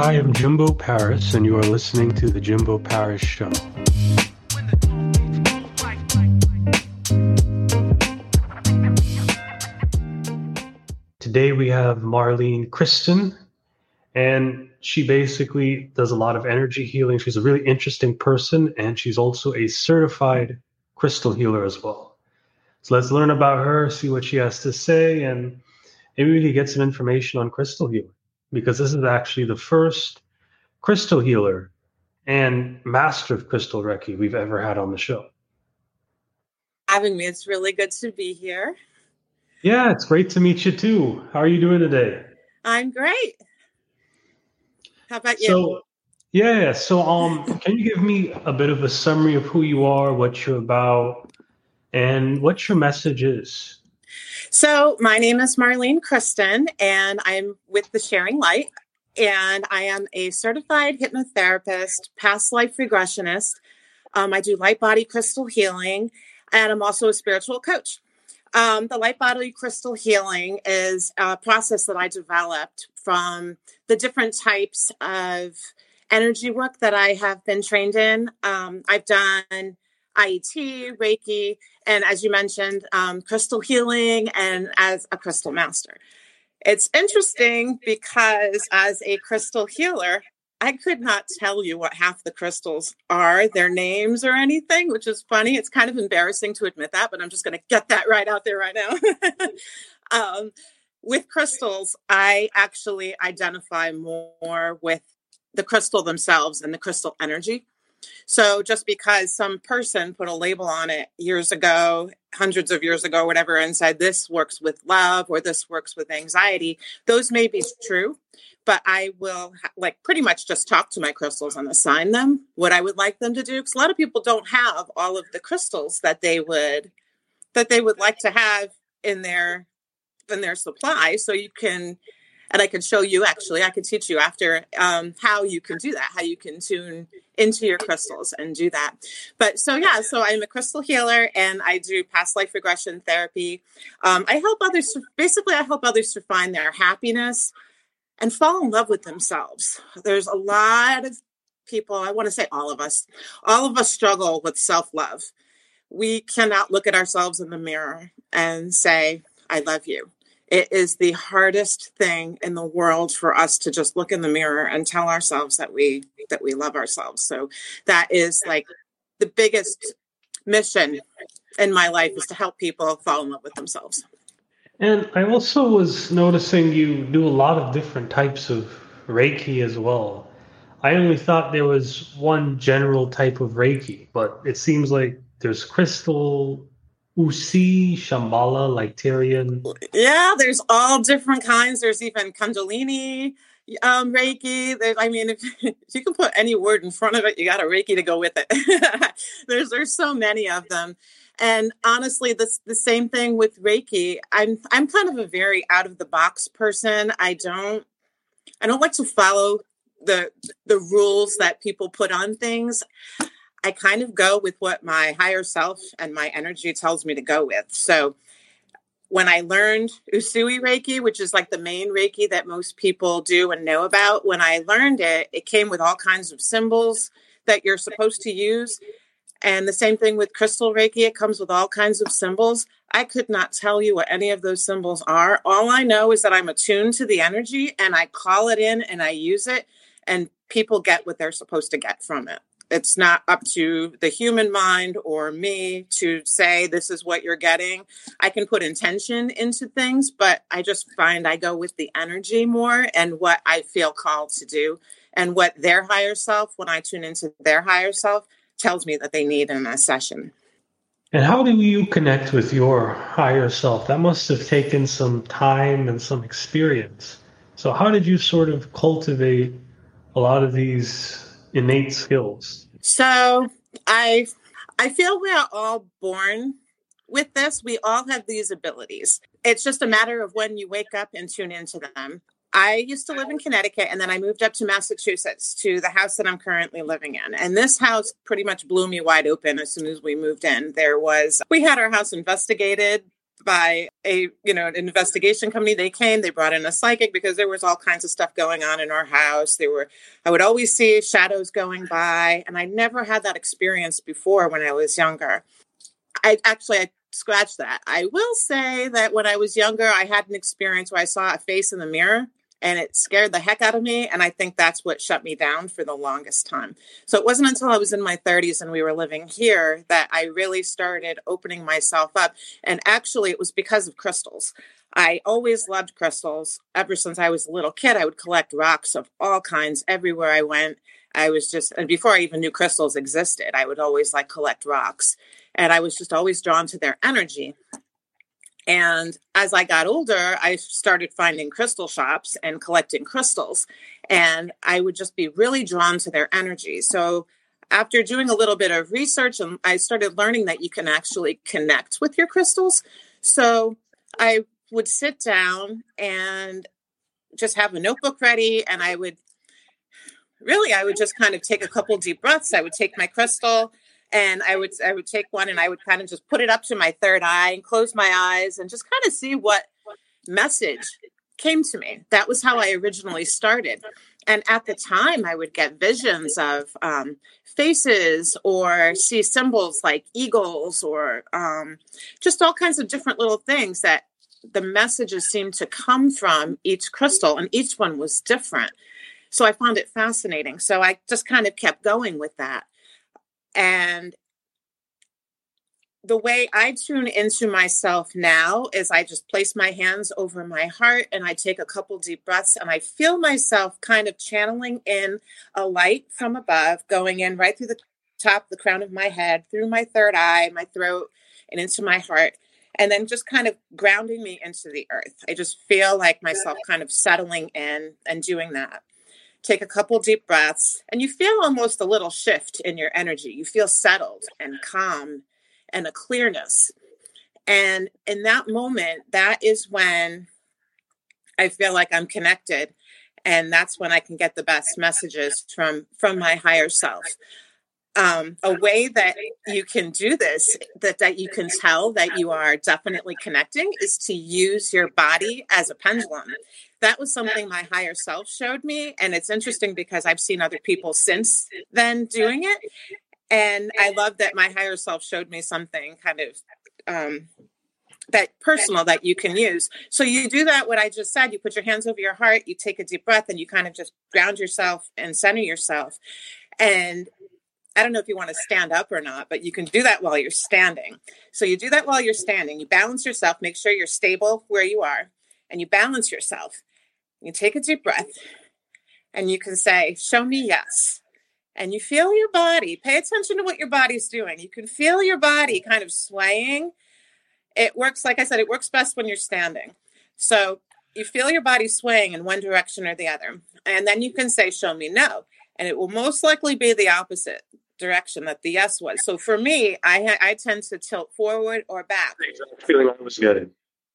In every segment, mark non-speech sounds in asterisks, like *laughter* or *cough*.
Hi, I'm Jimbo Paris, and you are listening to The Jimbo Paris Show. Today we have Marlene Kriston, and she basically does a lot of energy healing. She's a really interesting person, and she's also a certified crystal healer as well. So let's learn about her, see what she has to say, and maybe we can get some information on crystal healing because this is actually the first crystal healer and master of crystal Reiki we've ever had on the show. Having me, it's really good to be here. Yeah, it's great to meet you too. How are you doing today? I'm great. How about you? So, yeah, so um, *laughs* can you give me a bit of a summary of who you are, what you're about, and what your message is? So, my name is Marlene Kriston, and I'm with the Sharing Light, and I am a certified hypnotherapist, past life regressionist. Um, I do light body crystal healing, and I'm also a spiritual coach. Um, the light body crystal healing is a process that I developed from the different types of energy work that I have been trained in. Um, I've done IET, Reiki, and as you mentioned, um, crystal healing, and as a crystal master. It's interesting because as a crystal healer, I could not tell you what half the crystals are, their names or anything, which is funny. It's kind of embarrassing to admit that, but I'm just going to get that right out there right now. *laughs* um, with crystals, I actually identify more with the crystal themselves and the crystal energy. So just because some person put a label on it years ago, hundreds of years ago, whatever, and said this works with love or this works with anxiety, those may be true. But I will like pretty much just talk to my crystals and assign them what I would like them to do. Because a lot of people don't have all of the crystals that they would that they would like to have in their in their supply. So you can and I can show you actually, I can teach you after um, how you can do that, how you can tune into your crystals and do that. But so, yeah, so I'm a crystal healer and I do past life regression therapy. Um, I help others, to, basically, I help others to find their happiness and fall in love with themselves. There's a lot of people, I want to say all of us, all of us struggle with self love. We cannot look at ourselves in the mirror and say, I love you it is the hardest thing in the world for us to just look in the mirror and tell ourselves that we that we love ourselves. So that is like the biggest mission in my life is to help people fall in love with themselves. And i also was noticing you do a lot of different types of reiki as well. I only thought there was one general type of reiki but it seems like there's crystal Usui, Shamballa, Lightarian. Yeah, there's all different kinds. There's even Kundalini, um, Reiki. There's, I mean, if, *laughs* if, you can put any word in front of it, you got a Reiki to go with it. *laughs* there's there's so many of them, and honestly, this the same thing with Reiki. I'm I'm kind of a very out of the box person. I don't I don't like to follow the the rules that people put on things. I kind of go with what my higher self and my energy tells me to go with. So when I learned Usui Reiki, which is like the main Reiki that most people do and know about, when I learned it, it came with all kinds of symbols that you're supposed to use. And the same thing with Crystal Reiki, it comes with all kinds of symbols. I could not tell you what any of those symbols are. All I know is that I'm attuned to the energy and I call it in and I use it, and people get what they're supposed to get from it it's not up to the human mind or me to say this is what you're getting. I can put intention into things, but I just find I go with the energy more and what I feel called to do and what their higher self, when I tune into their higher self, tells me that they need in a session. And how do you connect with your higher self? That must have taken some time and some experience. So, how did you sort of cultivate a lot of these innate skills? So I I feel we are all born with this. We all have these abilities. It's just a matter of when you wake up and tune into them. I used to live in Connecticut and then I moved up to Massachusetts to the house that I'm currently living in. And this house pretty much blew me wide open as soon as we moved in. There was, we had our house investigated by a you know an investigation company they came they brought in a psychic because there was all kinds of stuff going on in our house. There were i would always see shadows going by and i never had that experience before when i was younger. I actually i scratched that. I will say that when i was younger i had an experience where i saw a face in the mirror and it scared the heck out of me and i think that's what shut me down for the longest time. So it wasn't until i was in my 30s and we were living here that i really started opening myself up and actually it was because of crystals. I always loved crystals. Ever since i was a little kid i would collect rocks of all kinds everywhere i went. I was just and before i even knew crystals existed i would always like collect rocks and i was just always drawn to their energy and as I got older, I started finding crystal shops and collecting crystals. And I would just be really drawn to their energy. So after doing a little bit of research, um, I started learning that you can actually connect with your crystals. So I would sit down and just have a notebook ready and I would really I would just kind of take a couple deep breaths. I would take my crystal and I would I would take one and I would kind of just put it up to my third eye and close my eyes and just kind of see what message came to me. That was how I originally started. And at the time, I would get visions of um, faces or see symbols like eagles or um, just all kinds of different little things that the messages seemed to come from each crystal, and each one was different. So I found it fascinating. So I just kind of kept going with that. And the way I tune into myself now is I just place my hands over my heart and I take a couple deep breaths and I feel myself kind of channeling in a light from above, going in right through the top, the crown of my head, through my third eye, my throat, and into my heart. And then just kind of grounding me into the earth. I just feel like myself kind of settling in and doing that take a couple deep breaths, and you feel almost a little shift in your energy. You feel settled and calm and a clearness. And in that moment, that is when I feel like I'm connected. And that's when I can get the best messages from from my higher self um, a way that you can do this that, that you can tell that you are definitely connecting is to use your body as a pendulum that was something my higher self showed me and it's interesting because i've seen other people since then doing it and i love that my higher self showed me something kind of um, that personal that you can use. So you do that, what I just said, you put your hands over your heart, you take a deep breath, and you kind of just ground yourself and center yourself. And I don't know if you want to stand up or not, but you can do that while you're standing. So you do that while you're standing. You balance yourself, make sure you're stable where you are, and you balance yourself. You take a deep breath and you can say, Show me yes. And you feel your body. Pay attention to what your body's doing. You can feel your body kind of swaying. It works, like I said, it works best when you're standing. So you feel your body swaying in one direction or the other. And then you can say, Show me no. And it will most likely be the opposite direction that the yes was. So for me, I I tend to tilt forward or back. Feeling I was getting.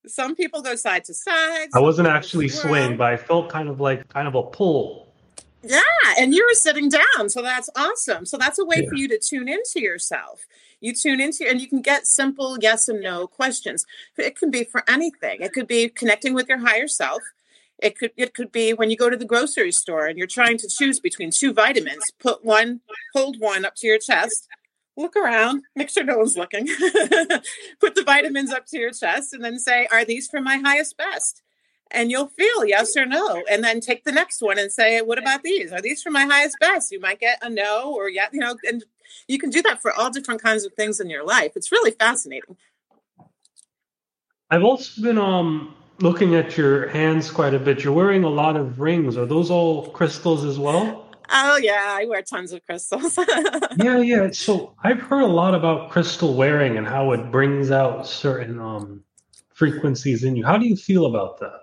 Some people go side to side. I wasn't actually swaying, but I felt kind of like kind of a pull. Yeah, and you were sitting down, so that's awesome. So that's a way yeah. for you to tune into yourself. You tune into, and you can get simple yes and no questions. It can be for anything. It could be connecting with your higher self it could it could be when you go to the grocery store and you're trying to choose between two vitamins. Put one, hold one up to your chest, look around, make sure no one's looking. *laughs* Put the vitamins up to your chest and then say, "Are these for my highest best?" And you'll feel yes or no, and then take the next one and say, "What about these? Are these for my highest best?" You might get a no or yeah, you know, and you can do that for all different kinds of things in your life. It's really fascinating. I've also been um looking at your hands quite a bit. You're wearing a lot of rings. Are those all crystals as well? Oh yeah, I wear tons of crystals. *laughs* yeah, yeah. So I've heard a lot about crystal wearing and how it brings out certain um, frequencies in you. How do you feel about that?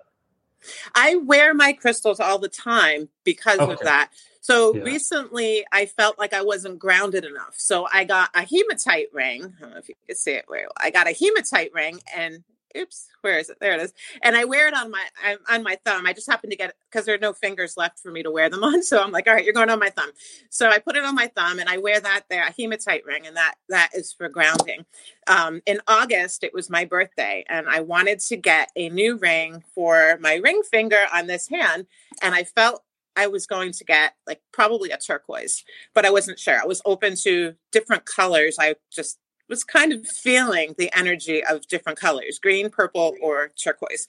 I wear my crystals all the time because okay. of that. So yeah. recently I felt like I wasn't grounded enough. So I got a hematite ring. I don't know if you can see it well. I got a hematite ring and oops, where is it? There it is. And I wear it on my on my thumb. I just happen to get because there are no fingers left for me to wear them *laughs* on. So I'm like, all right, you're going on my thumb. So I put it on my thumb and I wear that there, a hematite ring, and that that is for grounding. Um, in August, it was my birthday, and I wanted to get a new ring for my ring finger on this hand, and I felt I was going to get like probably a turquoise, but I wasn't sure. I was open to different colors. I just was kind of feeling the energy of different colors green, purple, or turquoise.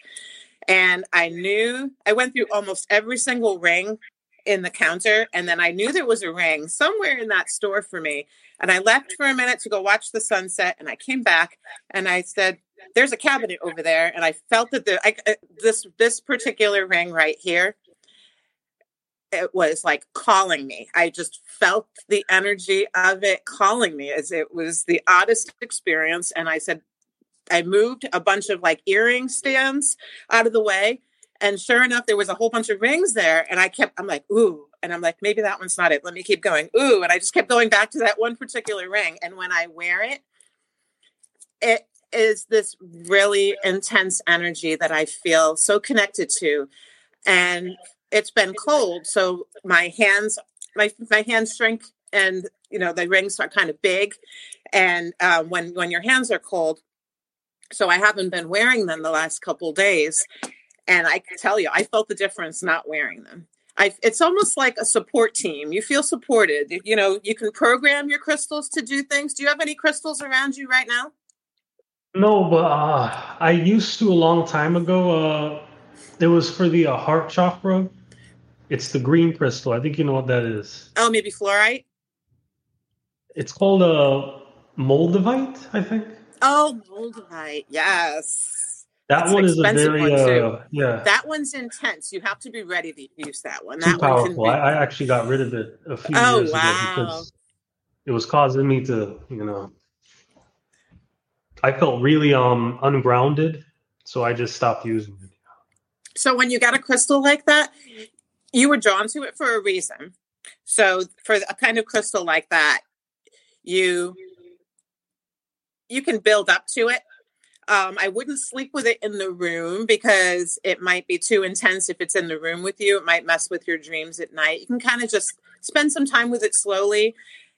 And I knew I went through almost every single ring in the counter. And then I knew there was a ring somewhere in that store for me. And I left for a minute to go watch the sunset. And I came back and I said, There's a cabinet over there. And I felt that the, I, uh, this, this particular ring right here it was like calling me. I just felt the energy of it calling me as it was the oddest experience. And I said, I moved a bunch of like earring stands out of the way. And sure enough, there was a whole bunch of rings there. And I kept, I'm like, ooh. And I'm like, maybe that one's not it. Let me keep going. Ooh. And I just kept going back to that one particular ring. And when I wear it, it is this really intense energy that I feel so connected to. And it's been cold, so my hands my my hands shrink and you know the rings are kind of big and uh, when when your hands are cold so i haven't been wearing them the last couple days and i can tell you i felt the difference not wearing them. I, it's almost like a support team you feel supported you know you can program your crystals to do things. Do you have any crystals around you right now? No but uh, i used to a long time ago uh, it was for the uh, heart chakra it's the green crystal. I think you know what that is. Oh, maybe fluorite. It's called a moldavite, I think. Oh, moldavite. Yes. That That's one is a very one uh, yeah. That one's intense. You have to be ready to use that one. Too that powerful. One be... I, I, actually got rid of it a few oh, years wow. ago because it was causing me to, you know, I felt really um ungrounded, so I just stopped using it. So when you got a crystal like that, you were drawn to it for a reason. So for a kind of crystal like that, you you can build up to it. Um, I wouldn't sleep with it in the room because it might be too intense if it's in the room with you. It might mess with your dreams at night. You can kind of just spend some time with it slowly,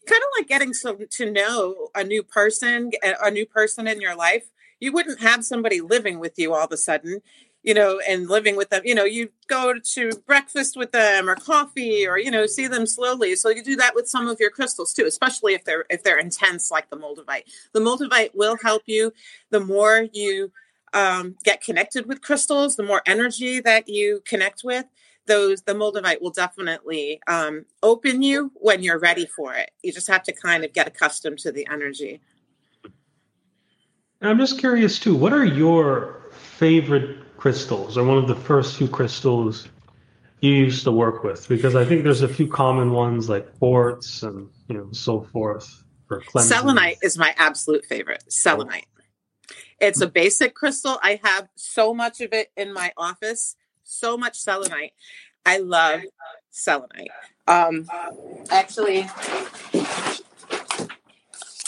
kind of like getting some, to know a new person, a new person in your life. You wouldn't have somebody living with you all of a sudden you know, and living with them, you know, you go to breakfast with them or coffee or, you know, see them slowly. So you do that with some of your crystals too, especially if they're if they're intense like the moldavite. The moldavite will help you the more you um, get connected with crystals, the more energy that you connect with, those the moldavite will definitely um, open you when you're ready for it. You just have to kind of get accustomed to the energy. I'm just curious too. What are your favorite crystals or one of the first few crystals you used to work with? Because I think there's a few common ones like quartz and you know so forth for cleansing. Selenite is my absolute favorite. Selenite. It's a basic crystal. I have so much of it in my office. So much selenite. I love selenite. Um, actually,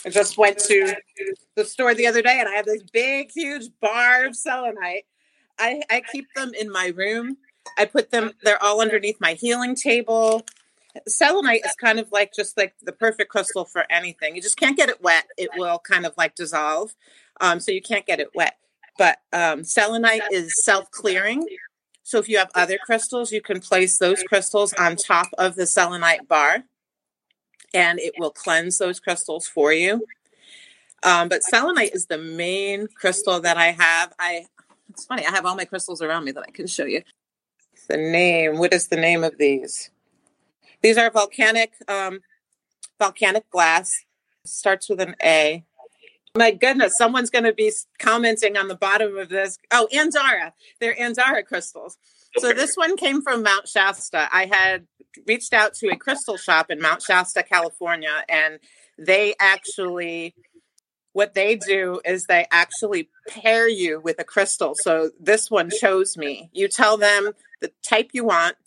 I just went to the store the other day and I have this big, huge bar of selenite I, I keep them in my room. I put them, they're all underneath my healing table. Selenite is kind of like just like the perfect crystal for anything. You just can't get it wet. It will kind of like dissolve. Um, so you can't get it wet. But um, selenite is self clearing. So if you have other crystals, you can place those crystals on top of the selenite bar and it will cleanse those crystals for you. Um, but selenite is the main crystal that I have. I it's funny. I have all my crystals around me that I can show you. The name. What is the name of these? These are volcanic, um, volcanic glass. Starts with an A. My goodness, someone's going to be commenting on the bottom of this. Oh, Andara. They're Andara crystals. So this one came from Mount Shasta. I had reached out to a crystal shop in Mount Shasta, California, and they actually what they do is they actually pair you with a crystal. So this one chose me. You tell them the type you want,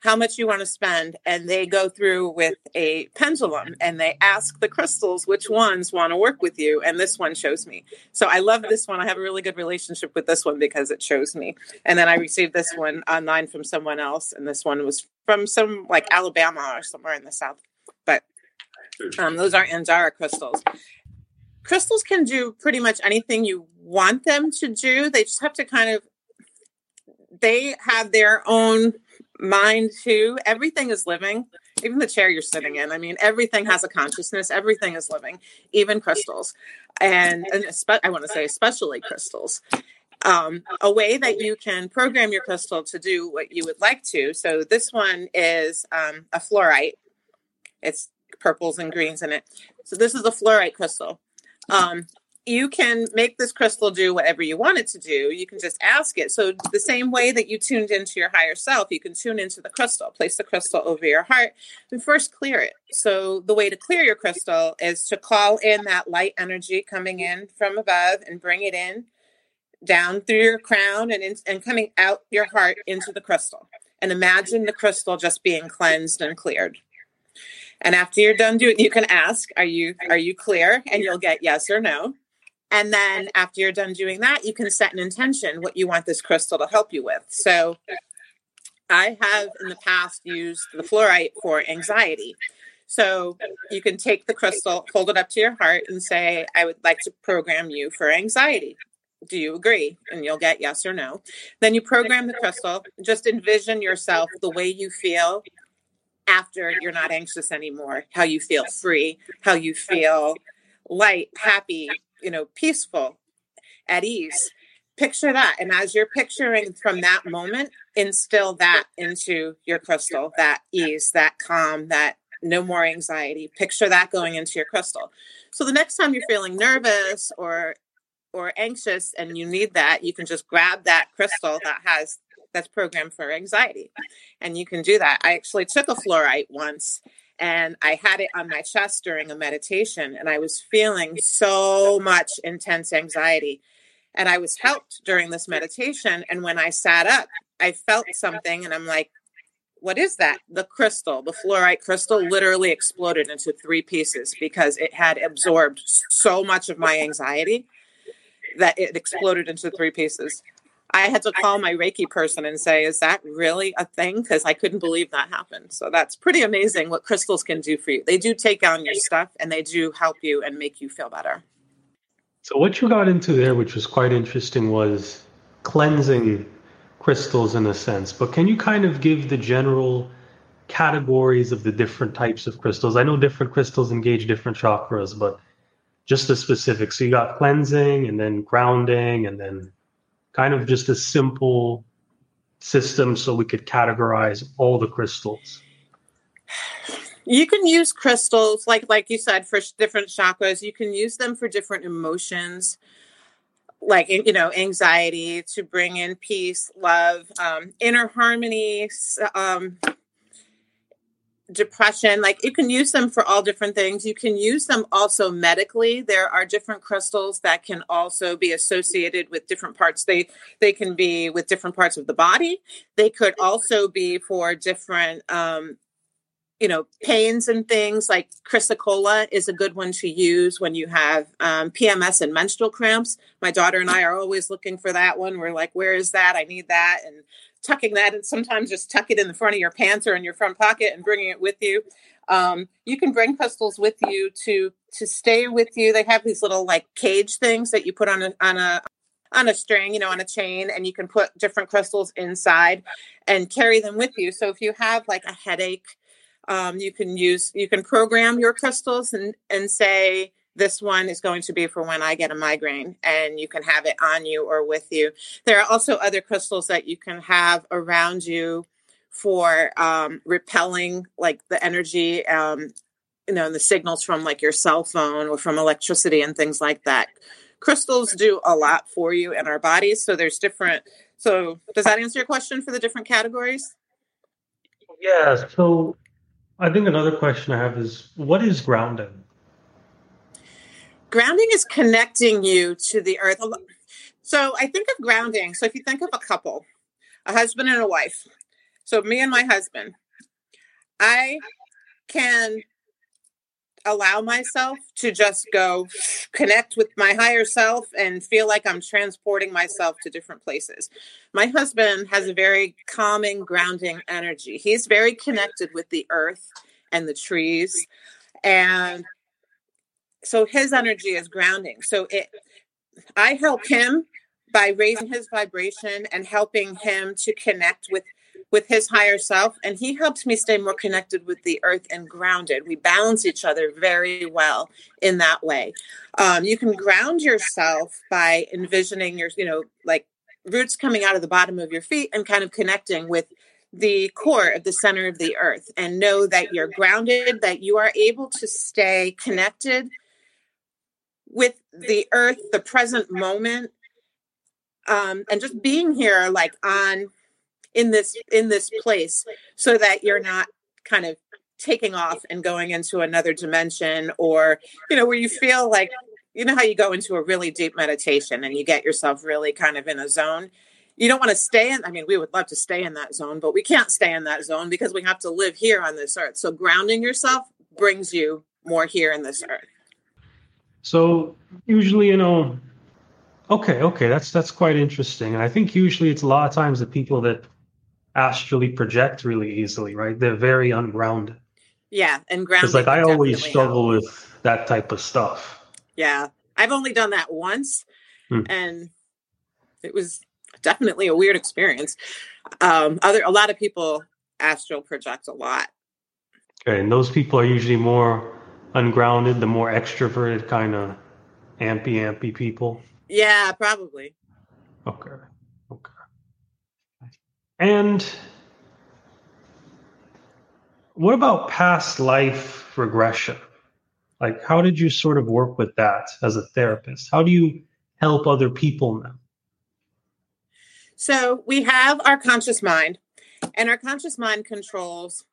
how much you want to spend and they go through with a pendulum and they ask the crystals which ones want to work with you and this one shows me. So i love this one. I have a really good relationship with this one because it shows me. And then i received this one online from someone else and this one was from some like alabama or somewhere in the south. But um, those are Andara crystals crystals can do pretty much anything you want them to do they just have to kind of they have their own mind too. Everything is living. Even the chair you're sitting in. I mean, everything has a consciousness. Everything is living, even crystals, and, and I want to say especially crystals. Um, a way that you can program your crystal to do what you would like to. So this one is um, a fluorite. It's purples and greens in it. So this is a fluorite crystal. Um, you can make this crystal do whatever you want it to do. You can just ask it. So, the same way that you tuned into your higher self, you can tune into the crystal, place the crystal over your heart, and first clear it. So, the way to clear your crystal is to call in that light energy coming in from above and bring it in down through your crown and, in, and coming out your heart into the crystal. And imagine the crystal just being cleansed and cleared. And after you're done doing, you can ask, "Are you are you clear?" And you'll get yes or no. And then after you're done doing that, you can set an intention what you want this crystal to help you with. So I have in the past used the fluorite for anxiety. So you can take the crystal, hold it up to your heart, and say, I would like to program you for anxiety. Do you agree? And you'll get yes or no. Then you program the crystal. Just envision yourself the way you feel after you're not anxious anymore, how you feel free, how you feel light, happy, you know, peaceful, at ease. Picture that. And as you're picturing from that moment, instill that into your crystal, that ease, that calm, that no more anxiety. Picture that going into your crystal. So the next time you're feeling nervous or or anxious and you need that, you can just grab that crystal that has that's programmed for anxiety. And you can do that. I actually took a fluorite once and I had it on my chest during a meditation, and I was feeling so much intense anxiety. And I was helped during this meditation. And when I sat up, I felt something, and I'm like, what is that? The crystal, the fluorite crystal, literally exploded into three pieces because it had absorbed so much of my anxiety that it exploded into three pieces. I had to call my Reiki person and say, is that really a thing? Because I couldn't believe that happened. So that's pretty amazing what crystals can do for you. They do take on your stuff and they do help you and make you feel better. So, what you got into there, which was quite interesting, was cleansing crystals in a sense. But can you kind of give the general categories of the different types of crystals? I know different crystals engage different chakras, but just the specifics. So, you got cleansing and then grounding and then kind of just a simple system so we could categorize all the crystals? You can use crystals, like like you said, for different chakras. You can use them for different emotions, like you know, anxiety to bring in peace, love, um, inner harmony, um, depression like you can use them for all different things. You can use them also medically. There are different crystals that can also be associated with different parts. They they can be with different parts of the body. They could also be for different um you know pains and things like chrysocolla is a good one to use when you have um, pms and menstrual cramps. My daughter and i are always looking for that one. We're like where is that? I need that. And tucking that and sometimes just tuck it in the front of your pants or in your front pocket and bringing it with you. Um, you can bring crystals with you to to stay with you. They have these little like cage things that you put on a on a on a string, you know, on a chain, and you can put different crystals inside and carry them with you. So if you have like a headache, um, you can use you can program your crystals and and say this one is going to be for when I get a migraine, and you can have it on you or with you. There are also other crystals that you can have around you for um, repelling like the energy, um, you know, the signals from like your cell phone or from electricity and things like that. Crystals do a lot for you in our bodies. So there's different. So does that answer your question for the different categories? Yeah. So I think another question I have is what is grounding? Grounding is connecting you to the earth. So I think of grounding. So if you think of a couple, a husband and a wife. So me and my husband, I can allow myself to just go connect with my higher self and feel like I'm transporting myself to different places. My husband has a very calming, grounding energy. He's very connected with the earth and the trees. And so his energy is grounding. So it I help him by raising his vibration and helping him to connect with with his higher self. And he helps me stay more connected with the earth and grounded. We balance each other very well in that way. Um, you can ground yourself by envisioning your you know like roots coming out of the bottom of your feet and kind of connecting with the core of the center of the earth and know that you're grounded that you are able to stay connected with the earth the present moment um, and just being here like on in this in this place so that you're not kind of taking off and going into another dimension or you know where you feel like you know how you go into a really deep meditation and you get yourself really kind of in a zone? You don't want to stay in i mean we would love to stay in that zone but we can't stay in that zone because we have to live here on this earth. So grounding yourself brings you more here in this earth so usually you know okay okay that's that's quite interesting and i think usually it's a lot of times the people that astrally project really easily, right? They're very ungrounded. Yeah, and grounded. It's like I always struggle help. with that type of stuff. Yeah, I've only done that once, hmm. and it was definitely a weird experience. Um, other a lot of people astral project a lot. Okay, and those people are usually more ungrounded, the more extroverted kind of ampy ampy people. Yeah, probably. Okay. Okay. And what about past life regression? Like, how did you sort of work with that as a therapist? How do you help other people now? So, we have our conscious mind, and our conscious mind controls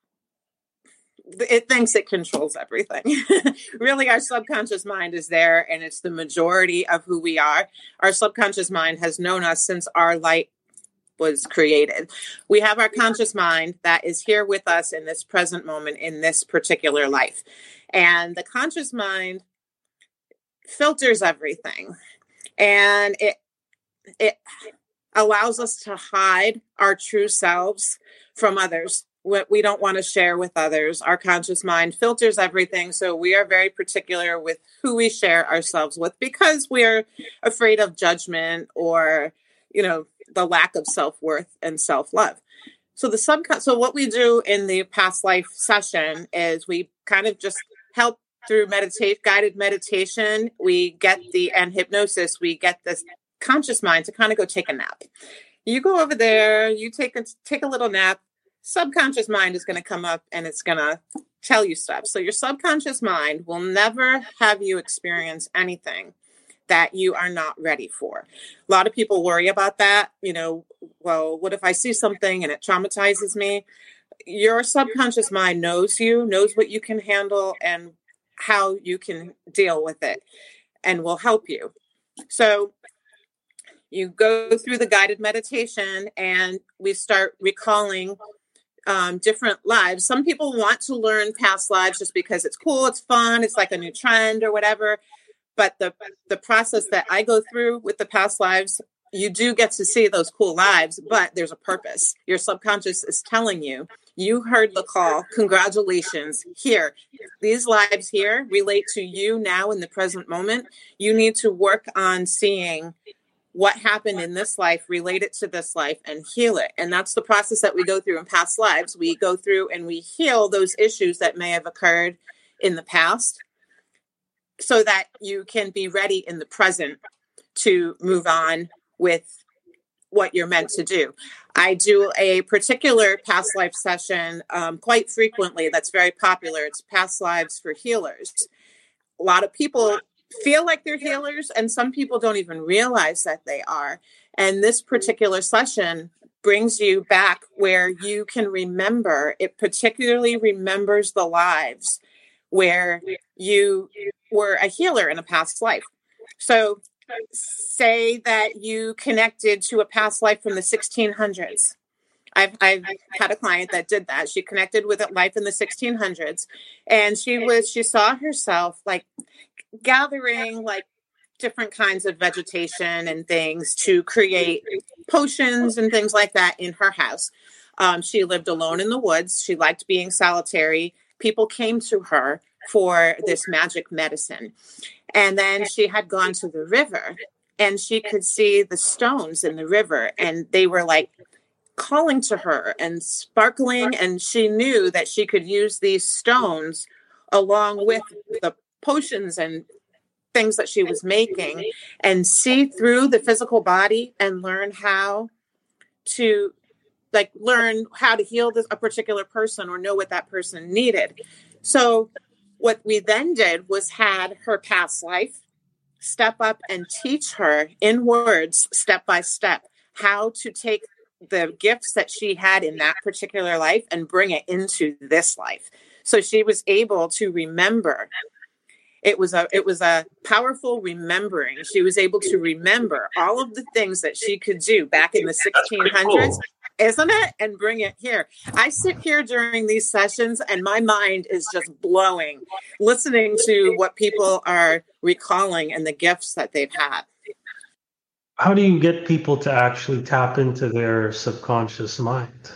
it thinks it controls everything. *laughs* really, our subconscious mind is there and it's the majority of who we are. Our subconscious mind has known us since our light was created. We have our conscious mind that is here with us in this present moment in this particular life. And the conscious mind filters everything and it it allows us to hide our true selves from others what we don't want to share with others. Our conscious mind filters everything so we are very particular with who we share ourselves with because we are afraid of judgment or you know the lack of self-worth and self-love. So the sub so what we do in the past life session is we kind of just help through meditate guided meditation. We get the and hypnosis we get this conscious mind to kind of go take a nap. You go over there you take a take a little nap subconscious mind is going to come up and it's going to tell you stuff so your subconscious mind will never have you experience anything that you are not ready for. A lot of people worry about that. You know, well, what if I see something and it traumatizes me? Your subconscious mind knows you, knows what you can handle and how you can deal with it and will help you. So you go through the guided meditation and we start recalling um, different lives. Some people want to learn past lives just because it's cool, it's fun, it's like a new trend or whatever but the the process that I go through with the past lives, you do get to see those cool lives, but there's a purpose. Your subconscious is telling you, you heard the call. Congratulations. Here, these lives here relate to you now in the present moment. You need to work on seeing what happened in this life relate it to this life and heal it. And that's the process that we go through in past lives. We go through and we heal those issues that may have occurred in the past so that you can be ready in the present to move on with what you're meant to do. I do a particular past life session um, quite frequently that's very popular. It's Past Lives for Healers. A lot of people feel like they're healers, and some people don't even realize that they are. And this mm-hmm. particular session brings you back where you can remember, it particularly remembers the lives where you were a healer in a past life. So, say that you connected to a past life from the 1600s I've, I've had a client that did that. She connected with life in the 1600s, and she was she saw herself like gathering like different kinds of vegetation and things to create potions and things like that in her house. Um, she lived alone in the woods. She liked being solitary. People came to her for this magic medicine. And then she had gone to the river and she could see the stones in the river and they were like calling to her and sparkling and she knew that she could use these stones along with the potions and things that she was making. and see through the physical body and learn how to like learn how to heal this a particular person or know what that person needed. So what we then did was had her past life step up and teach her in words step by step how to take the gifts that she had in that particular life and bring it into this life. So she was able to remember it was a it was a powerful remembering. She was able to remember all of the things that she could do back in the 1600s isn't it? And bring it here. I sit here during these sessions and my mind is just blowing listening to what people are recalling and the gifts that they've had. How do you get people to actually tap into their subconscious mind?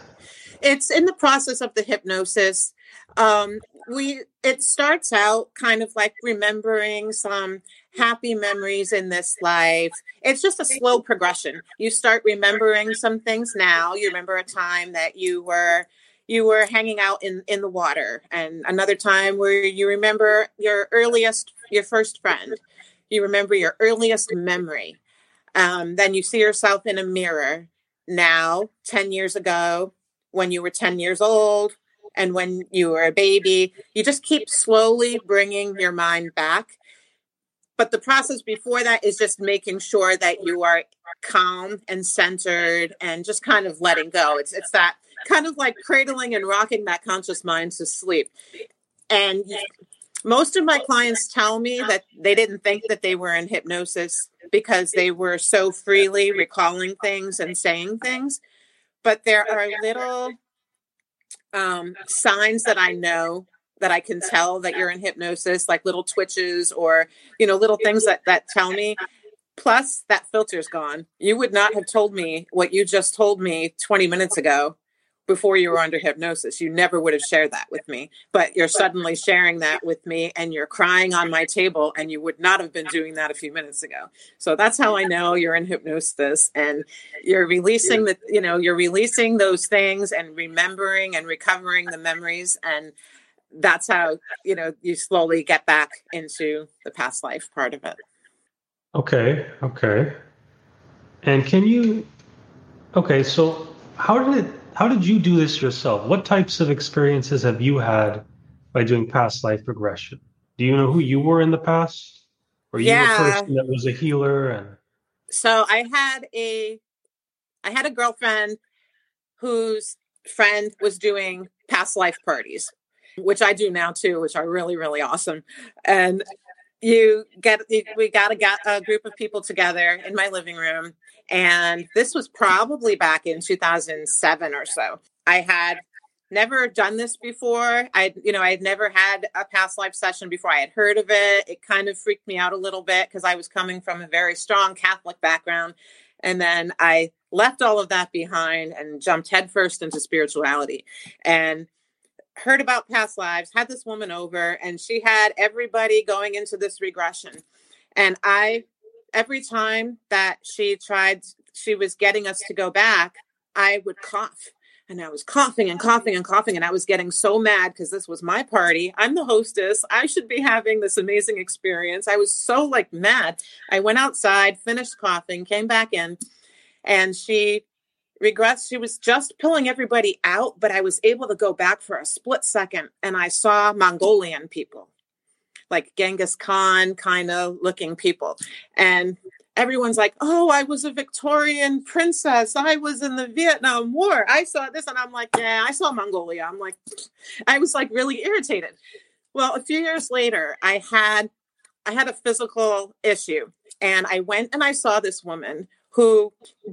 It's in the process of the hypnosis. Um, we it starts out kind of like remembering some happy memories in this life. It's just a slow progression. You start remembering some things now. You remember a time that you were you were hanging out in in the water and another time where you remember your earliest your first friend. You remember your earliest memory. Um, then you see yourself in a mirror. Now 10 years ago when you were 10 years old and when you were a baby. You just keep slowly bringing your mind back. But the process before that is just making sure that you are calm and centered and just kind of letting go. It's it's that kind of like cradling and rocking that conscious mind to sleep. And most of my clients tell me that they didn't think that they were in hypnosis because they were so freely recalling things and saying things. But there are little um, signs that I know that I can tell that you're in hypnosis, like little twitches or you know little things that that tell me. Plus, that filter's gone. You would not have told me what you just told me 20 minutes ago before you were under hypnosis. You never would have shared that with me, but you're suddenly sharing that with me and you're crying on my table and you would not have been doing that a few minutes ago. So that's how I know you're in hypnosis and you're releasing the, you know, you're releasing those things and remembering and recovering the memories and that's how, you know, you slowly get back into the past life part of it. Okay, okay. And can you Okay, so how did it how did you do this yourself? What types of experiences have you had by doing past life regression? Do you know who you were in the past? Or you yeah. a person that was a healer and so I had a I had a girlfriend whose friend was doing past life parties, which I do now too, which are really, really awesome. And you get we got a, a group of people together in my living room and this was probably back in 2007 or so. I had never done this before. I you know i had never had a past life session before. I had heard of it. It kind of freaked me out a little bit because i was coming from a very strong catholic background. And then i left all of that behind and jumped headfirst into spirituality and heard about past lives, had this woman over, and she had everybody going into this regression. And I, every time that she tried, she was getting us to go back, I would cough. And I was coughing and coughing and coughing. And I was getting so mad because this was my party. I'm the hostess. I should be having this amazing experience. I was so like mad. I went outside, finished coughing, came back in, and she regrets she was just pulling everybody out, but I was able to go back for a split second and I saw Mongolian people, like Genghis Khan kind of looking people. And everyone's like, oh, I was a Victorian princess. I was in the Vietnam War. I saw this. And I'm like, yeah, I saw Mongolia. I'm like, *laughs* I was like really irritated. Well, a few years later, I had I had a physical issue and I went and I saw this woman who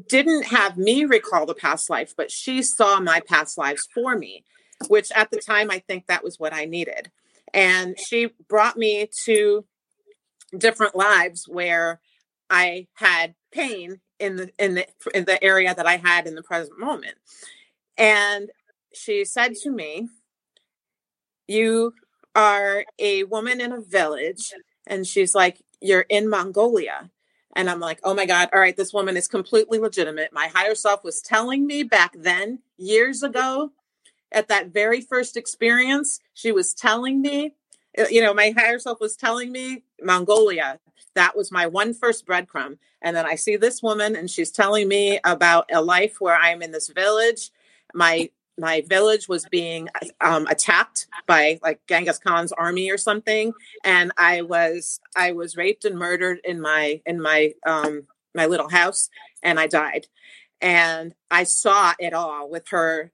didn't have me recall the past life, but she saw my past lives for me, which at the time I think that was what I needed. And she brought me to different lives where I had pain in the in the in the area that I had in the present moment. And she said to me, You are a woman in a village. And she's like, You're in Mongolia. And I'm like, oh my God, all right, this woman is completely legitimate. My higher self was telling me back then, years ago, at that very first experience, she was telling me, uh, you know, my higher self was telling me Mongolia. That was my one first breadcrumb. And then I see this woman and she's telling me about a life where I'm in this village. My my village was being um, attacked by like Genghis Khan's army or something, and I was I was raped and murdered in my in my um, my little house, and I died. And I saw it all with her,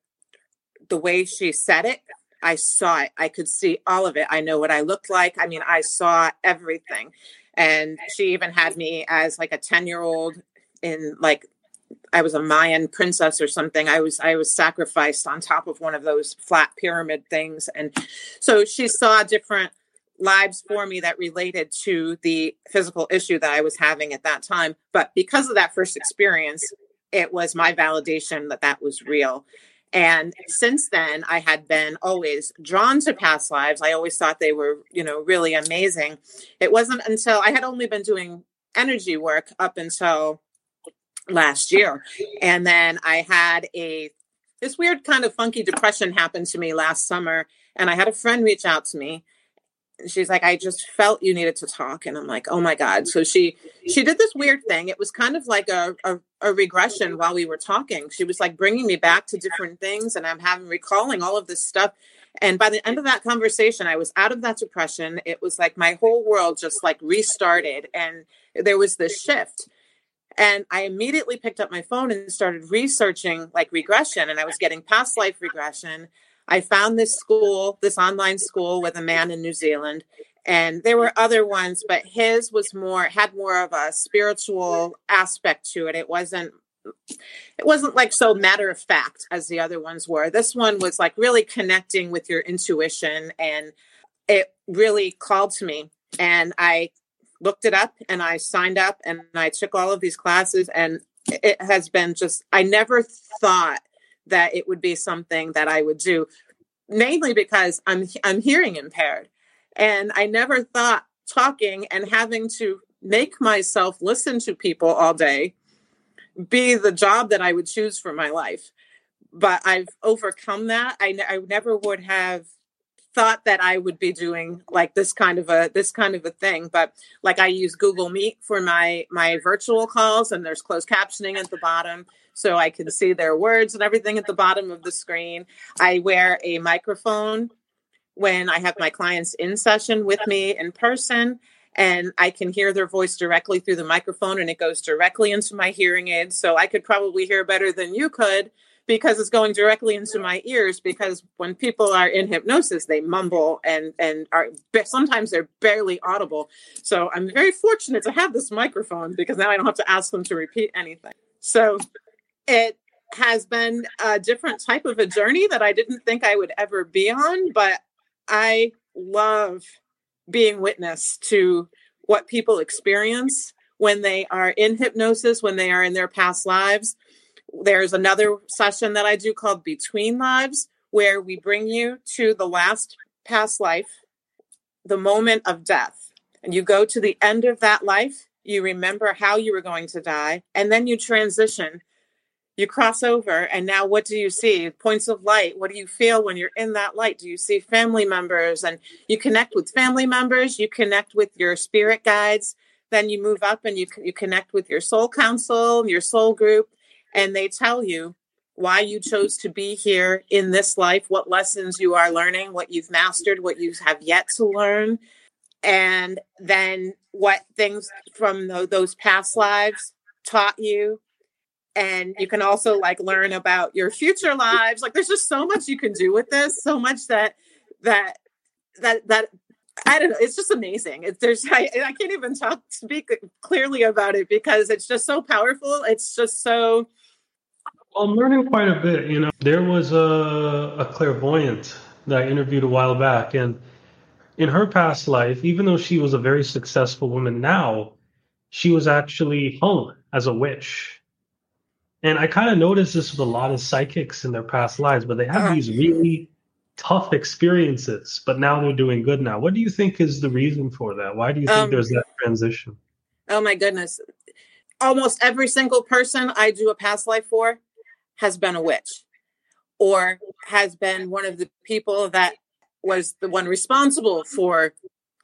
the way she said it. I saw it. I could see all of it. I know what I looked like. I mean, I saw everything. And she even had me as like a 10 year old in like I was a Mayan princess or something. I was I was sacrificed on top of one of those flat pyramid things, and so she saw different lives for me that related to the physical issue that I was having at that time. But because of that first experience, it was my validation that that was real. And since then, I had been always drawn to past lives. I always thought they were, you know, really amazing. It wasn't until I had only been doing energy work up until last year. And then I had a this weird kind of funky depression happened to me last summer and I had a friend reach out to me. She's like, I just felt you needed to talk. And I'm like, oh my God. So she she did this weird thing. It was kind of like a, a, a regression while we were talking. She was like bringing me back to different things and I'm having recalling all of this stuff. And by the end of that conversation, I was out of that depression. It was like my whole world just like restarted and there was this shift and I immediately picked up my phone and started researching like regression, and I was getting past life regression. I found this school, this online school with a man in New Zealand, and there were other ones, but his was more had more of a spiritual aspect to it. It wasn't it wasn't like so matter of fact as the other ones were. This one was like really connecting with your intuition and it really called to me and I looked it up and I signed up and I took all of these classes and it has been just I never thought that it would be something that I would do mainly because I'm I'm hearing impaired and I never thought talking and having to make myself listen to people all day be the job that I would choose for my life. But I've overcome that. I, I never would have thought that I would be doing like this kind of a this kind of a thing. But like I use Google Meet for my my virtual calls and there's closed captioning at the bottom. So I can see their words and everything at the bottom of the screen. I wear a microphone when I have my clients in session with me in person and I can hear their voice directly through the microphone and it goes directly into my hearing aids so I could probably hear better than you could because it's going directly into my ears because when people are in hypnosis they mumble and and are sometimes they're barely audible. So i'm very fortunate to have this microphone because now i don't have to ask them to repeat anything. So it has been a different type of a journey that i didn't think i would ever be on but i love being witness to what people experience when they are in hypnosis when they are in their past lives there's another session that I do called Between Lives, where we bring you to the last past life, the moment of death. And you go to the end of that life, you remember how you were going to die, and then you transition. You cross over, and now what do you see? Points of light. What do you feel when you're in that light? Do you see family members? And you connect with family members, you connect with your spirit guides. Then you move up and you, you connect with your soul council, your soul group and they tell you why you chose to be here in this life, what lessons you are learning, what you've mastered, what you have yet to learn, and then what things from the, those past lives taught you. And you can also like learn about your future lives. Like there's just so much you can do with this, so much that that that that I don't know. It's just amazing. It's there's I, I can't even talk speak clearly about it because it's just so powerful. It's just so. I'm learning quite a bit. You know, there was a, a clairvoyant that I interviewed a while back, and in her past life, even though she was a very successful woman now, she was actually hung as a witch. And I kind of noticed this with a lot of psychics in their past lives, but they have uh-huh. these really tough experiences, but now they're doing good now. What do you think is the reason for that? Why do you think um, there's that transition? Oh my goodness. Almost every single person I do a past life for has been a witch or has been one of the people that was the one responsible for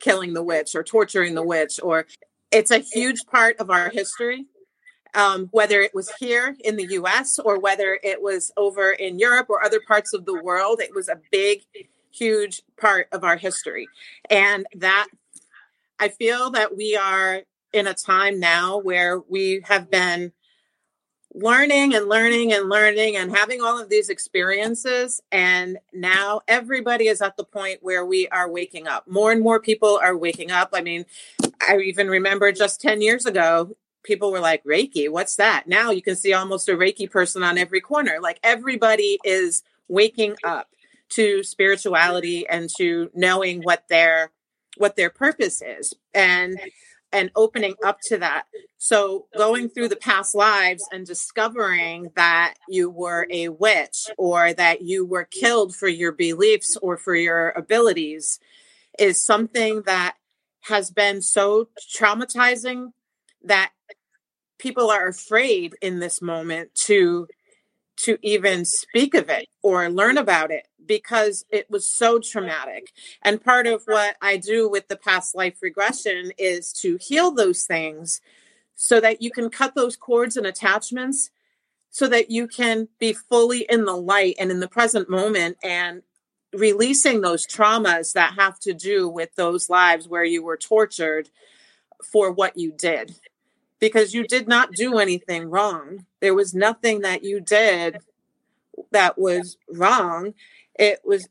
killing the witch or torturing the witch or it's a huge part of our history um, whether it was here in the US or whether it was over in Europe or other parts of the world. It was a big, huge part of our history. And that I feel that we are in a time now where we have been learning and learning and learning and having all of these experiences. And now everybody is at the point where we are waking up. More and more people are waking up. I mean, I even remember just 10 years ago, people were like, Reiki, what's that? Now you can see almost a Reiki person on every corner. Like everybody is waking up to spirituality and to knowing what their what their purpose is and and opening up to that. So going through the past lives and discovering that you were a witch or that you were killed for your beliefs or for your abilities is something that has been so traumatizing that people are afraid in this moment to to even speak of it or learn about it because it was so traumatic. And part of what I do with the past life regression is to heal those things so that you can cut those cords and attachments so that you can be fully in the light and in the present moment and releasing those traumas that have to do with those lives where you were tortured for what you did because you did not do anything wrong. There was nothing that you did that was wrong. It was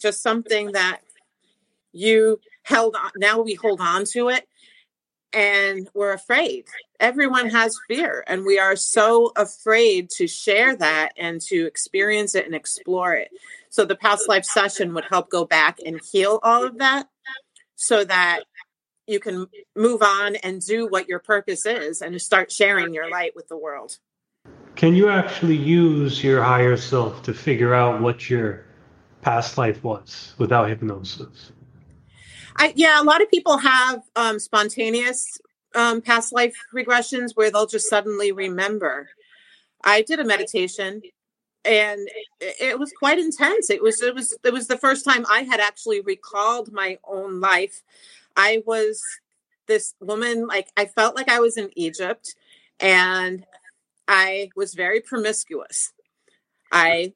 just something that you held on. Now we hold on to it and we're afraid. Everyone has fear, and we are so afraid to share that and to experience it and explore it. So, the past life session would help go back and heal all of that so that you can move on and do what your purpose is and start sharing your light with the world. Can you actually use your higher self to figure out what your past life was without hypnosis? I, yeah, a lot of people have um, spontaneous um, past life regressions where they'll just suddenly remember. I did a meditation and it was quite intense. It was it was it was the first time I had actually recalled my own life I was this woman, like, I felt like I was in Egypt and I was very promiscuous. I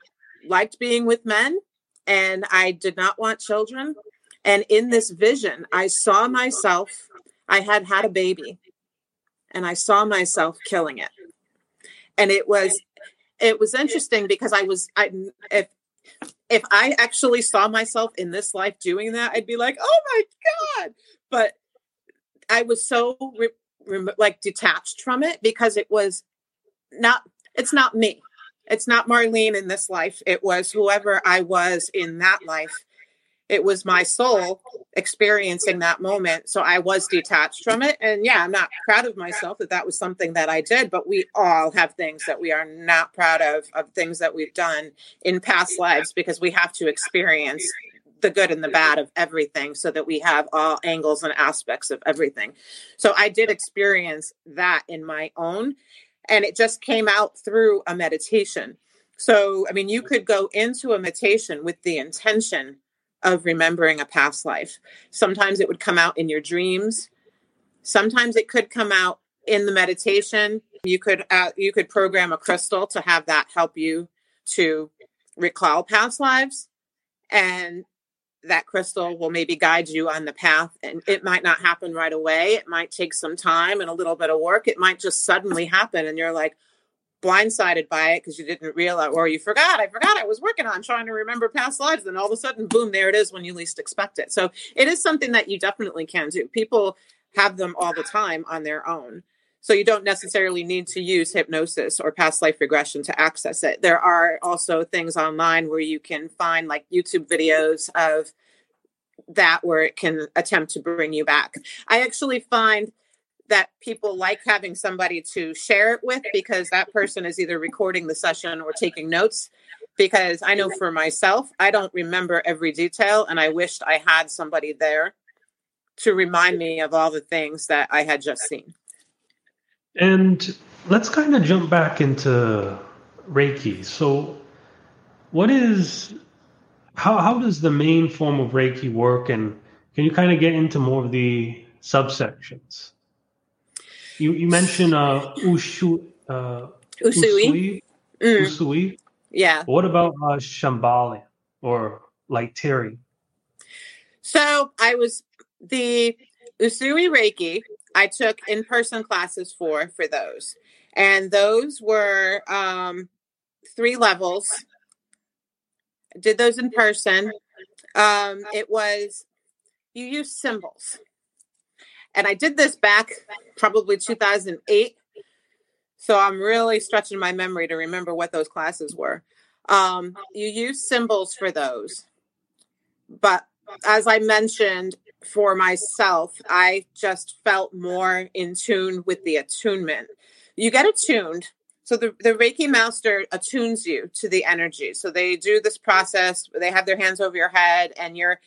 liked being with men and I did not want children. And in this vision, I saw myself, I had had a baby and I saw myself killing it. And it was, it was interesting because I was, I, if if I actually saw myself in this life doing that, I'd be like, oh my God. But I was so re- re- like detached from it because it was not, it's not me. It's not Marlene in this life. It was whoever I was in that life it was my soul experiencing that moment so i was detached from it. And yeah i'm not proud of myself that that was something that i did but we all have things that we are not proud of of things that we've done in past lives because we have to experience the good and the bad of everything so that we have all angles and aspects of everything. So i did experience that in my own and it just came out through a meditation. So i mean you could go into a meditation with the intention of remembering a past life. Sometimes it would come out in your dreams. Sometimes it could come out in the meditation. You could uh, you could program a crystal to have that help you to recall past lives and that crystal will maybe guide you on the path and it might not happen right away it might take some time and a little bit of work it might just suddenly happen and you're like blindsided by it because you didn't realize or you forgot i forgot i was working on trying to remember past lives and all of a sudden boom there it is when you least expect it. So it is something that you definitely can do. People have them all the time on their own. So you don't necessarily need to use hypnosis or past life regression to access it. There are also things online where you can find like youtube videos of that where it can attempt to bring you back. I actually find that people like having somebody to share it with because that person is either recording the session or taking notes. Because I know for myself, I don't remember every detail, and I wished I had somebody there to remind me of all the things that I had just seen. And let's kind of jump back into Reiki. So, what is how how does the main form of Reiki work, and can you kind of get into more of the subsections? You you mentioned uh, ushu, uh usui. Usui. Mm. Usui. Yeah. What about uh, Shamballa or like Terry? So I was the Usui Reiki. I took in person classes for for those, and those were um, three levels. did those in person. Um, it was you use symbols. And I did this back probably 2008. So I'm really stretching my memory to remember what those classes were. Um, you use symbols for those. But as I mentioned, for myself, I just felt more in tune with the attunement. You get attuned. So the, the Reiki master attunes you to the energy. So they do this process, they have their hands over your head, and you're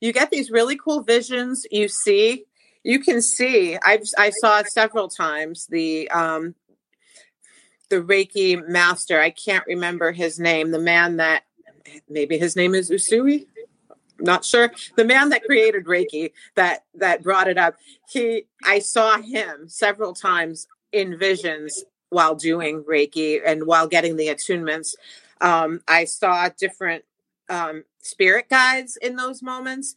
you get these really cool visions. You see you can see I've I saw several times the um the Reiki master. I can't remember his name. The man that maybe his name is Usui. Not sure. The man that created Reiki that that brought it up. He I saw him several times in visions while doing Reiki and while getting the attunements. Um, I saw different um, spirit guides in those moments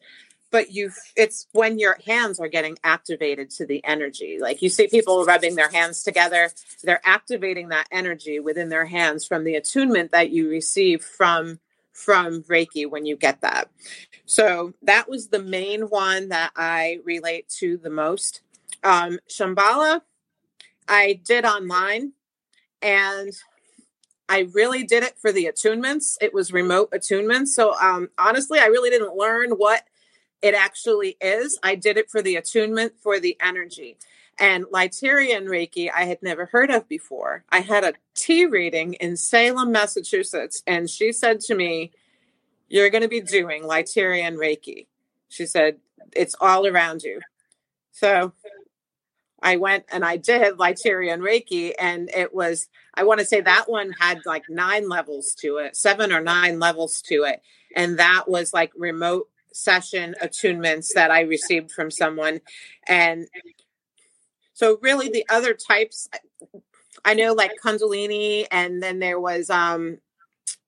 but you it's when your hands are getting activated to the energy like you see people rubbing their hands together they're activating that energy within their hands from the attunement that you receive from from reiki when you get that so that was the main one that i relate to the most um shamballa i did online and I really did it for the attunements. It was remote attunements. So um, honestly, I really didn't learn what it actually is. I did it for the attunement for the energy. And Lightarian Reiki, I had never heard of before. I had a tea reading in Salem, Massachusetts, and she said to me, You're going to be doing Lightarian Reiki. She said, It's all around you. So I went and I did Lightarian Reiki, and it was, I want to say that one had like nine levels to it, seven or nine levels to it. And that was like remote session attunements that I received from someone. And so really the other types I know like Kundalini and then there was um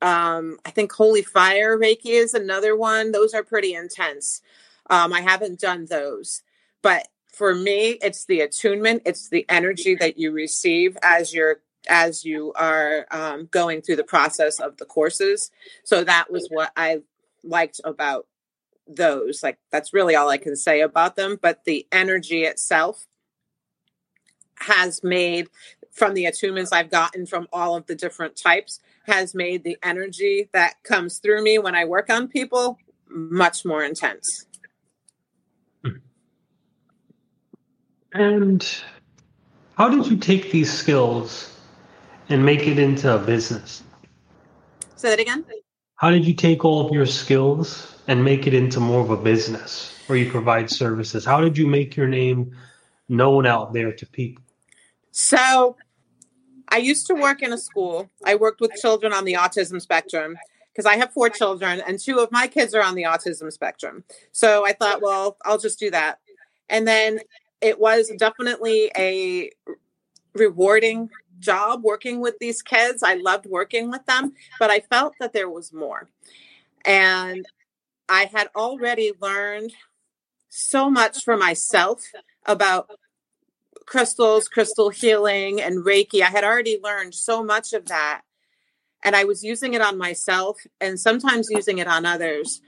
um I think Holy Fire Reiki is another one. Those are pretty intense. Um I haven't done those. But for me it's the attunement, it's the energy that you receive as you're as you are um, going through the process of the courses. So that was what I liked about those. Like that's really all I can say about them. But the energy itself has made from the attunements I've gotten from all of the different types has made the energy that comes through me when I work on people much more intense. And how did you take these skills and make it into a business? Say that again. How did you take all of your skills and make it into more of a business where you provide services? How did you make your name known out there to people? So, I used to work in a school. I worked with children on the autism spectrum because I have four children and two of my kids are on the autism spectrum. So I thought, well, I'll just do that. And then it was definitely a rewarding job working with these kids. I loved working with them, but I felt that there was more. And I had already learned so much for myself about crystals, crystal healing, and Reiki. I had already learned so much of that. And I was using it on myself and sometimes using it on others.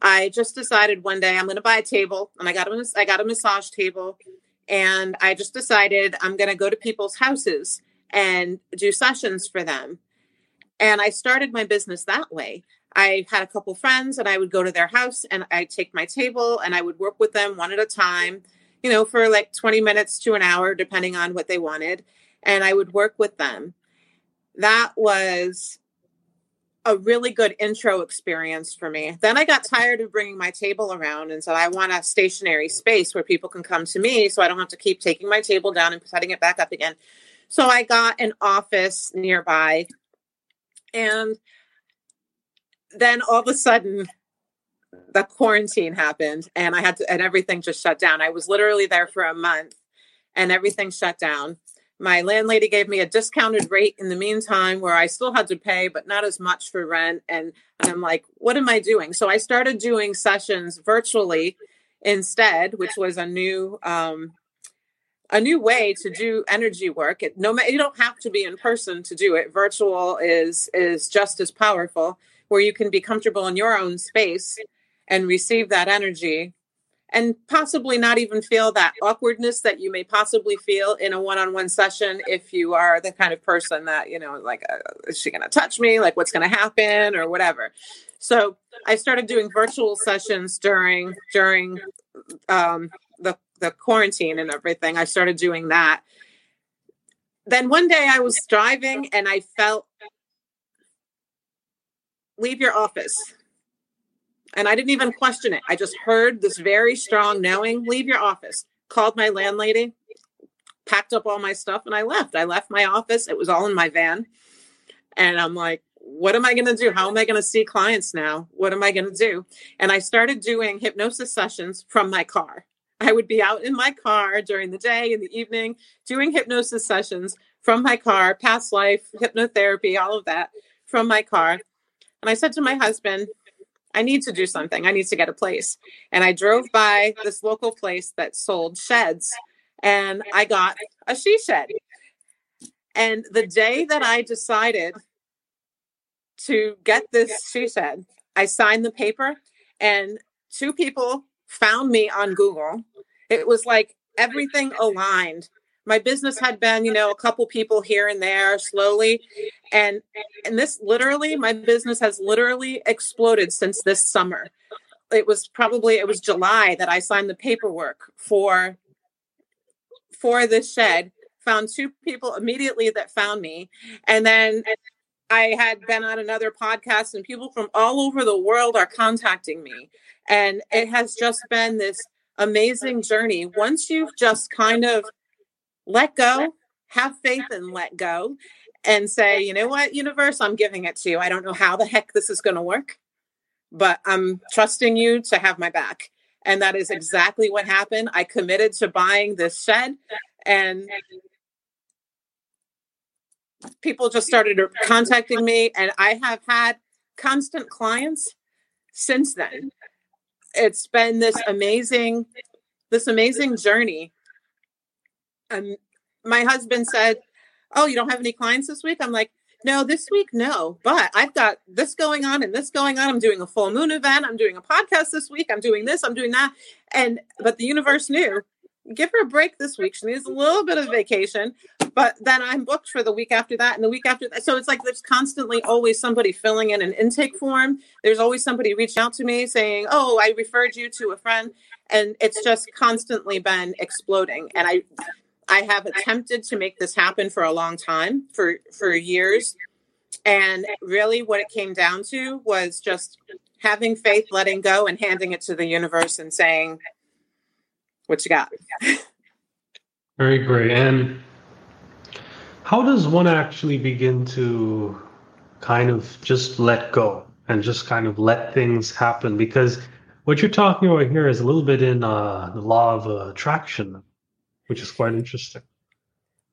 I just decided one day I'm going to buy a table, and I got a I got a massage table, and I just decided I'm going to go to people's houses and do sessions for them. And I started my business that way. I had a couple friends, and I would go to their house, and I'd take my table, and I would work with them one at a time you know, for like 20 minutes to an hour, depending on what they wanted. And I would work with them. That was a really good intro experience for me. Then I got tired of bringing my table around and said, I want a stationary space where people can come to me so I don't have to keep taking my table down and setting it back up again. So I got an office nearby. And then all of a sudden, the quarantine happened and I had to, and everything just shut down. I was literally there for a month and everything shut down. My landlady gave me a discounted rate in the meantime where I still had to pay, but not as much for rent. And, I'm like, what am I doing? So I started doing sessions virtually instead, which was a new, um, a new way to do energy work. It, no, you don't have to be in person to do it. Virtual is is just as powerful, where you can be comfortable in your own space and receive that energy and possibly not even feel that awkwardness that you may possibly feel in a one-on-one session if you are the kind of person that you know like uh, is she going to touch me? Like what's going to happen or whatever. So i started doing virtual sessions during during um, the the quarantine and everything. I started doing that. Then one day i was driving and i felt leave your office and I didn't even question it. I just heard this very strong knowing, leave your office. Called my landlady, packed up all my stuff, and I left. I left my office. It was all in my van. And I'm like, what am I going to do? How am I going to see clients now? What am I going to do? And I started doing hypnosis sessions from my car. I would be out in my car during the day, in the evening, doing hypnosis sessions from my car, past life, hypnotherapy, all of that from my car. And I said to my husband, I need to do something. I need to get a place. And I drove by this local place that sold sheds and I got a she shed. And the day that I decided to get this she shed, I signed the paper and two people found me on Google. It was like everything aligned my business had been you know a couple people here and there slowly. And and this literally my business has literally exploded since this summer. It was probably it was july that i signed the paperwork for for this shed found two people immediately that found me. And then i had been on another podcast and people from all over the world are contacting me. And it has just been this amazing journey. Once you've just kind of let go, have faith and let go and say, you know what, universe, I'm giving it to you. I don't know how the heck this is going to work, but I'm trusting you to have my back. And that is exactly what happened. I committed to buying this shed and people just started contacting me and I have had constant clients since then. It's been this amazing this amazing journey um, my husband said, "Oh, you don't have any clients this week?" I'm like, "No, this week, no. But I've got this going on and this going on. I'm doing a full moon event. I'm doing a podcast this week. I'm doing this. I'm doing that." And but the universe knew. Give her a break this week. She needs a little bit of vacation, but then I'm booked for the week after that and the week after that. So it's like there's constantly always somebody filling in an intake form. There's always somebody reaching out to me saying, "Oh, I referred you to a friend." And it's just constantly been exploding. And I I have attempted to make this happen for a long time, for for years, and really, what it came down to was just having faith, letting go, and handing it to the universe and saying, "What you got?" *laughs* Very great. And how does one actually begin to kind of just let go and just kind of let things happen? Because what you're talking about here is a little bit in uh, the law of attraction which is quite interesting.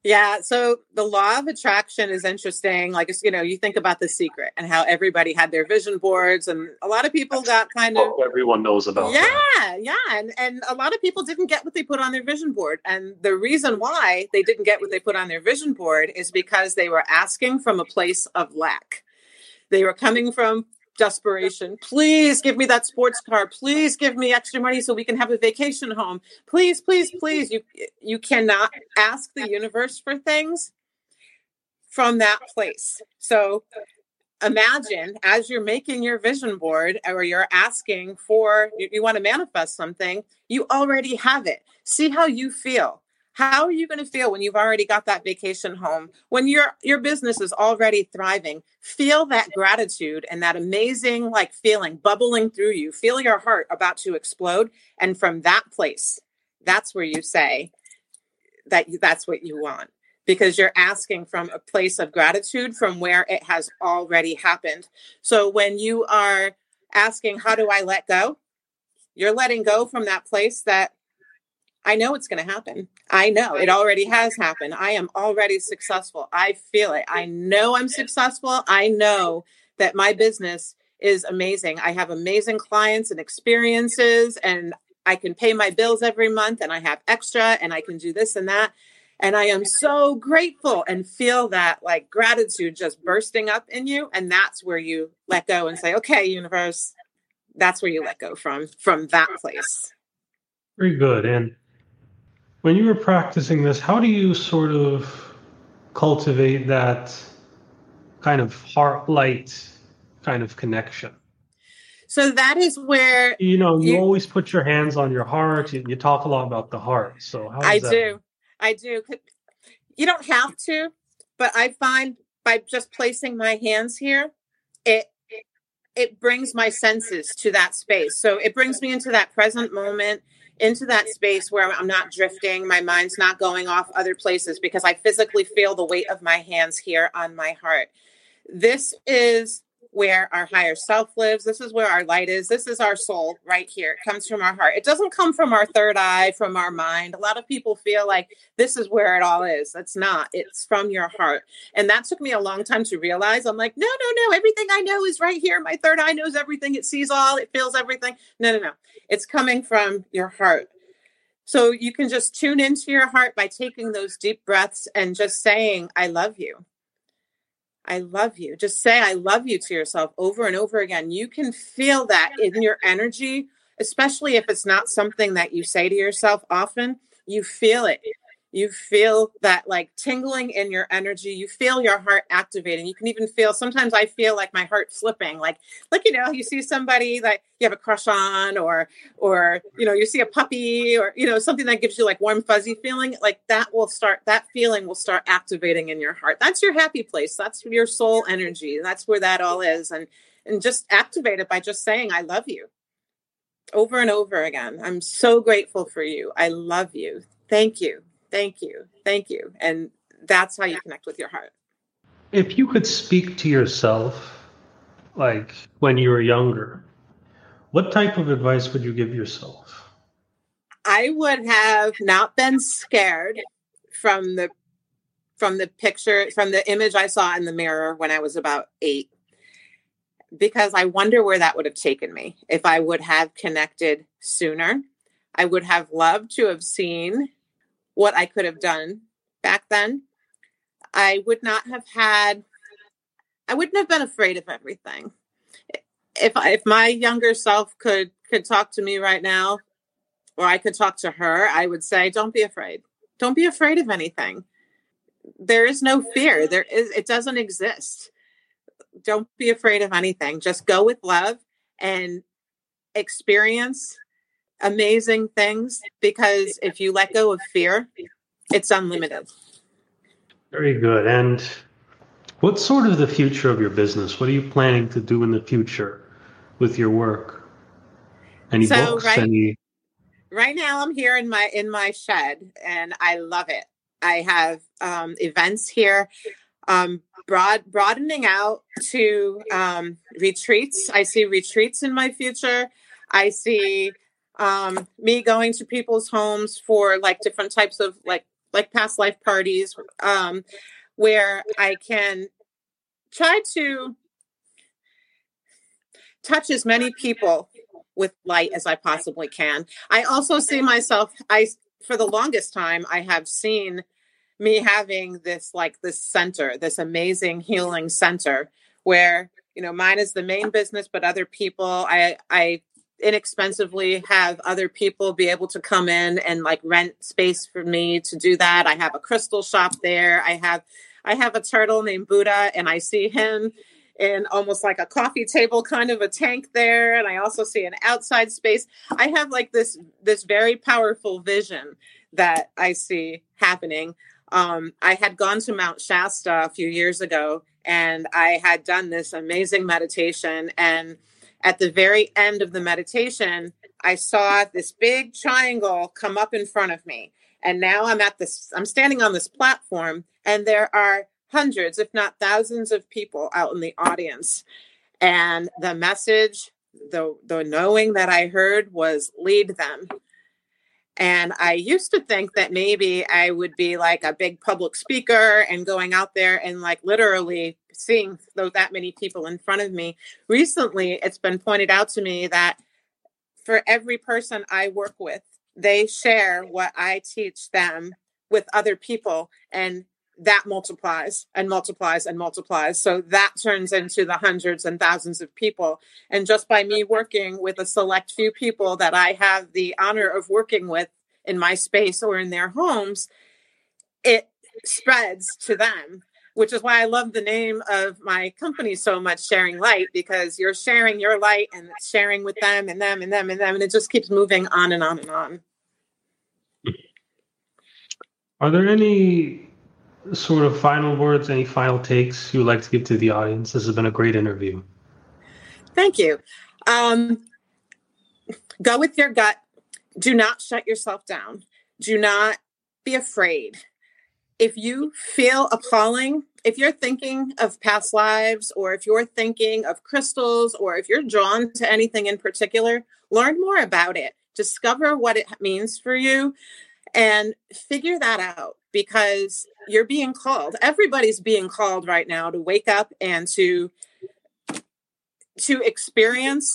Yeah, so the law of attraction is interesting. Like, you know, you think about the secret and how everybody had their vision boards, and a lot of people got kind of. Everyone knows about. Yeah, that. yeah, and and a lot of people didn't get what they put on their vision board, and the reason why they didn't get what they put on their vision board is because they were asking from a place of lack. They were coming from desperation. Please give me that sports car. Please give me extra money so we can have a vacation home. Please, please, please. You you cannot ask the universe for things from that place. So imagine as you're making your vision board or you're asking for you, you want to manifest something, you already have it. See how you feel. How are you going to feel when you've already got that vacation home? When your your business is already thriving? Feel that gratitude and that amazing like feeling bubbling through you. Feel your heart about to explode and from that place, that's where you say that you, that's what you want because you're asking from a place of gratitude from where it has already happened. So when you are asking how do I let go? You're letting go from that place that I know it's going to happen. I know it already has happened. I am already successful. I feel it. I know I'm successful. I know that my business is amazing. I have amazing clients and experiences, and I can pay my bills every month, and I have extra, and I can do this and that. And I am so grateful and feel that like gratitude just bursting up in you. And that's where you let go and say, okay, universe, that's where you let go from, from that place. Very good. And when you were practicing this, how do you sort of cultivate that kind of heart light kind of connection? So that is where you know you, you always put your hands on your heart. You, you, talk a lot about the heart. So I do, I do. You don't have to, but I find by just placing my hands here, it it brings my senses to that space. So it brings me into that present moment into that space where I'm not drifting, my mind's not going off other places because I physically feel the weight of my hands here on my heart. This is where our higher self lives. This is where our light is. This is our soul right here. It comes from our heart. It doesn't come from our third eye, from our mind. A lot of people feel like this is where it all is. It's not. It's from your heart. And that took me a long time to realize. I'm like, no, no, no. Everything I know is right here. My third eye knows everything. It sees all. It feels everything. No, no, no. It's coming from your heart. So you can just tune into your heart by taking those deep breaths and just saying, I love you. I love you. Just say, I love you to yourself over and over again. You can feel that in your energy, especially if it's not something that you say to yourself often. You feel it you feel that like tingling in your energy. You feel your heart activating. You can even feel sometimes i feel like my heart slipping. Like like you know you see somebody that you have a crush on or or you know you see a puppy or you know something that gives you like warm fuzzy feeling like that will start that feeling will start activating in your heart. That's your happy place. That's your soul energy. That's where that all is. And and just activate it by just saying i love you. Over and over again. I'm so grateful for you. I love you. Thank you Thank you. Thank you. And that's how you connect with your heart. If you could speak to yourself like when you were younger, what type of advice would you give yourself? I would have not been scared from the from the picture from the image I saw in the mirror when I was about 8 because I wonder where that would have taken me if I would have connected sooner. I would have loved to have seen what I could have done back then, I would not have had, I wouldn't have been afraid of everything. If if my younger self could could talk to me right now, or I could talk to her, I would say, "Don't be afraid. Don't be afraid of anything. There is no fear. There is. It doesn't exist. Don't be afraid of anything. Just go with love and experience amazing things because if you let go of fear, it's unlimited. Very good. And what's sort of the future of your business? What are you planning to do in the future with your work? Any so books? Right, any right now I'm here in my in my shed and I love it. I have um, events here. Um, broad broadening out to um, retreats. I see retreats in my future. I see um, me going to people's homes for like different types of like like past life parties, um, where I can try to touch as many people with light as I possibly can. I also see myself, I, for the longest time, I have seen me having this like this center, this amazing healing center where, you know, mine is the main business, but other people, I, I inexpensively have other people be able to come in and like rent space for me to do that. I have a crystal shop there. I have I have a turtle named Buddha and I see him in almost like a coffee table kind of a tank there and I also see an outside space. I have like this this very powerful vision that I see happening. Um, I had gone to Mount Shasta a few years ago and I had done this amazing meditation and at the very end of the meditation, I saw this big triangle come up in front of me. And now I'm at this, I'm standing on this platform, and there are hundreds, if not thousands, of people out in the audience. And the message, the, the knowing that I heard was lead them. And I used to think that maybe I would be like a big public speaker and going out there and like literally seeing that many people in front of me. Recently, it's been pointed out to me that for every person I work with, they share what I teach them with other people. And that multiplies and multiplies and multiplies. So that turns into the hundreds and thousands of people. And just by me working with a select few people that I have the honor of working with in my space or in their homes, it spreads to them. Which is why I love the name of my company so much, Sharing Light, because you're sharing your light and sharing with them and them and them and them. And it just keeps moving on and on and on. Are there any sort of final words, any final takes you would like to give to the audience? This has been a great interview. Thank you. Um, go with your gut. Do not shut yourself down. Do not be afraid. If you feel appalling, if you're thinking of past lives, or if you're thinking of crystals, or if you're drawn to anything in particular, learn more about it. Discover what it means for you and figure that out because you're being called everybody's being called right now to wake up and to to experience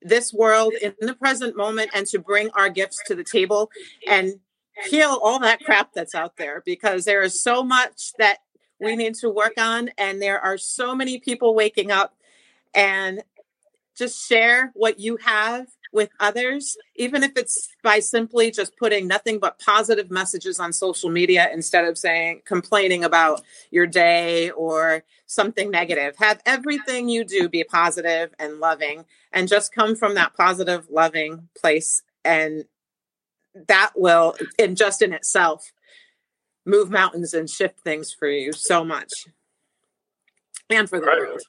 this world in the present moment and to bring our gifts to the table and heal all that crap that's out there because there is so much that we need to work on and there are so many people waking up and just share what you have with others, even if it's by simply just putting nothing but positive messages on social media instead of saying complaining about your day or something negative. Have everything you do be positive and loving and just come from that positive, loving place. And that will, in just in itself, move mountains and shift things for you so much and for the right. world.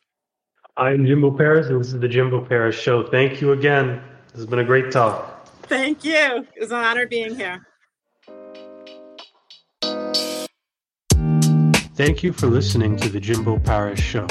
I'm Jimbo Paris, and this is the Jimbo Paris Show. Thank you again. This has been a great talk. Thank you. It was an honor being here. Thank you for listening to the Jimbo Paris Show.